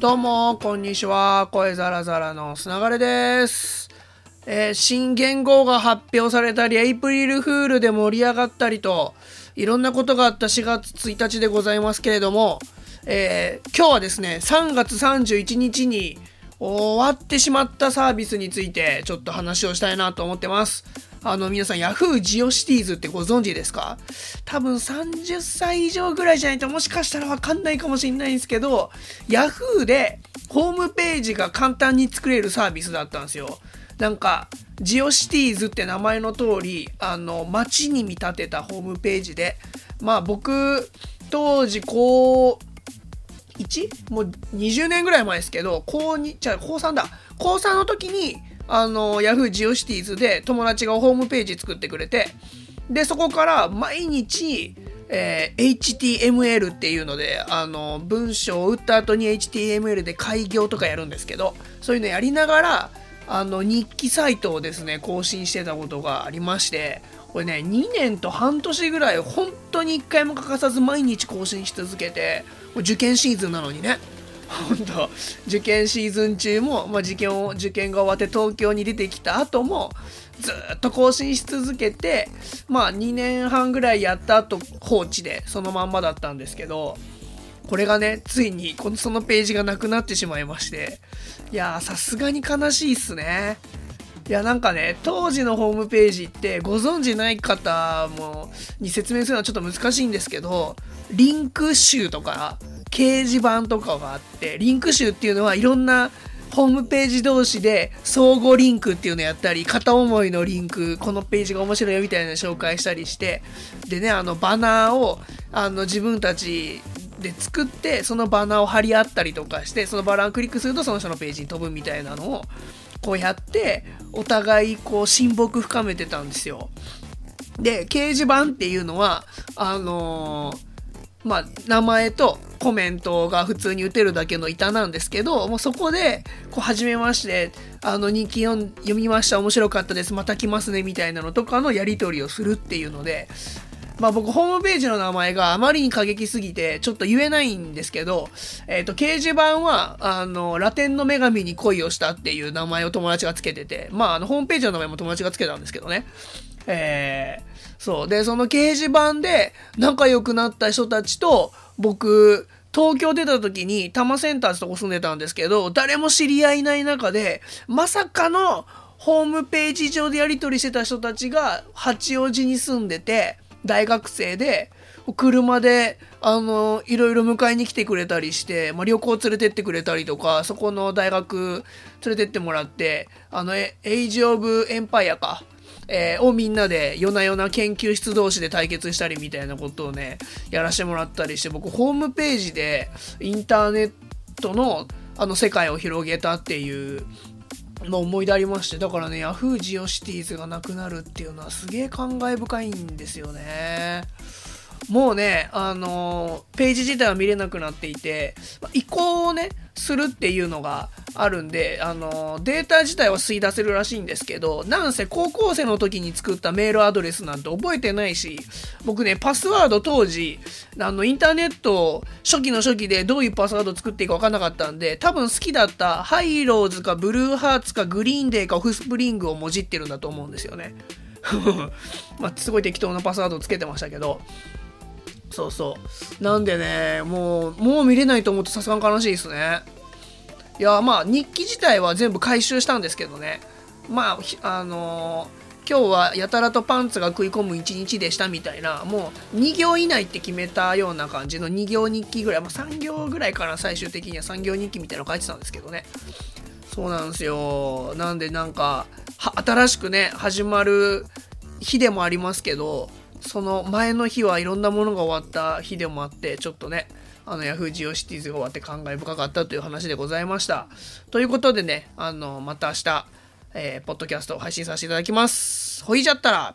どうも、こんにちは。声ザラザラのすながれです。えー新元号が発表されたり、エイプリルフールで盛り上がったりと、いろんなことがあった4月1日でございますけれども、えー今日はですね、3月31日に終わってしまったサービスについて、ちょっと話をしたいなと思ってます。あの、皆さん、Yahoo! ジオシティーズってご存知ですか？多分30歳以上ぐらいじゃないともしかしたらわかんないかもしれないんですけど、Yahoo! でホームページが簡単に作れるサービスだったんですよ。なんか、ジオシティーズって名前の通り、あの、街に見立てたホームページで、まあ僕、当時、こう、1? もう20年ぐらい前ですけど、高2、じゃ高3だ。高3の時に、あの、Yahoo! ジオシティーズで友達がホームページ作ってくれて、で、そこから毎日、えー HTML っていうので、あの、文章を打った後に HTML で開業とかやるんですけど、そういうのやりながら、あの、日記サイトをですね、更新してたことがありまして、これね、2年と半年ぐらい、本当に1回も欠かさず毎日更新し続けて、受験シーズンなのにね、本当。受験シーズン中も、まあ、受験を受験が終わって東京に出てきた後もずっと更新し続けてまあ2年半ぐらいやった後放置でそのまんまだったんですけどこれがねついにこのそのページがなくなってしまいましていやさすがに悲しいっすね。いやなんかね当時のホームページってご存知ない方もに説明するのはちょっと難しいんですけどリンク集とか掲示板とかがあってリンク集っていうのはいろんなホームページ同士で相互リンクっていうのやったり片思いのリンクこのページが面白いよみたいなの紹介したりしてでねあのバナーをあの自分たちで作ってそのバナーを貼り合ったりとかしてそのバナーをクリックするとその人のページに飛ぶみたいなのをこうやってお互いこう親睦深めてたんですよ。で掲示板っていうのはあのーまあ、名前とコメントが普通に打てるだけの板なんですけど、もうそこで、こう、はじめまして、あの、日記読ん読みました、面白かったです、また来ますね、みたいなのとかのやり取りをするっていうので、まあ僕、ホームページの名前があまりに過激すぎて、ちょっと言えないんですけど、えっ、と、掲示板は、あの、ラテンの女神に恋をしたっていう名前を友達がつけてて、まあ、あの、ホームページの名前も友達がつけたんですけどね。えーそう。で、その掲示板で仲良くなった人たちと、僕、東京出た時に多摩センターってとこ住んでたんですけど、誰も知り合いない中で、まさかのホームページ上でやり取りしてた人たちが八王子に住んでて、大学生で、車で、あの、いろいろ迎えに来てくれたりして、まあ、旅行連れてってくれたりとか、そこの大学連れてってもらって、あの、エイジ・オブ・エンパイアか。えーをみんなで夜な夜な研究室同士で対決したりみたいなことをねやらせてもらったりして僕ホームページでインターネットのあの世界を広げたっていうの思い出ありましてだからね Yahoo! ジオシティーズがなくなるっていうのはすげえ感慨深いんですよねもうね、あのーページ自体は見れなくなっていて、まあ移行をね、するっていうのがあるんで、あのデータ自体は吸い出せるらしいんですけど、なんせ高校生の時に作ったメールアドレスなんて覚えてないし、僕ね、パスワード当時、あの、インターネット初期の初期でどういうパスワード作っていいか分かんなかったんで、多分好きだったハイローズかブルーハーツかグリーンデーかオフスプリングをもじってるんだと思うんですよね。まあ、すごい適当なパスワードをつけてましたけど、そうそう。なんでね、もう、もう見れないと思ってさすがに悲しいですね。いや、まあ、日記自体は全部回収したんですけどね。まあ、あのー今日はやたらとパンツが食い込む一日でしたみたいな、もう2行以内って決めたような感じの2行日記ぐらい、まあ、3行ぐらいかな、最終的には3行日記みたいなの書いてたんですけどね。そうなんですよ。なんでなんか、新しくね、始まる日でもありますけど、その前の日はいろんなものが終わった日でもあって、ちょっとね、あの、ヤフージオシティーズが終わって感慨深かったという話でございました。ということでね、あの、また明日、えーポッドキャストを配信させていただきます。ほいじゃったら、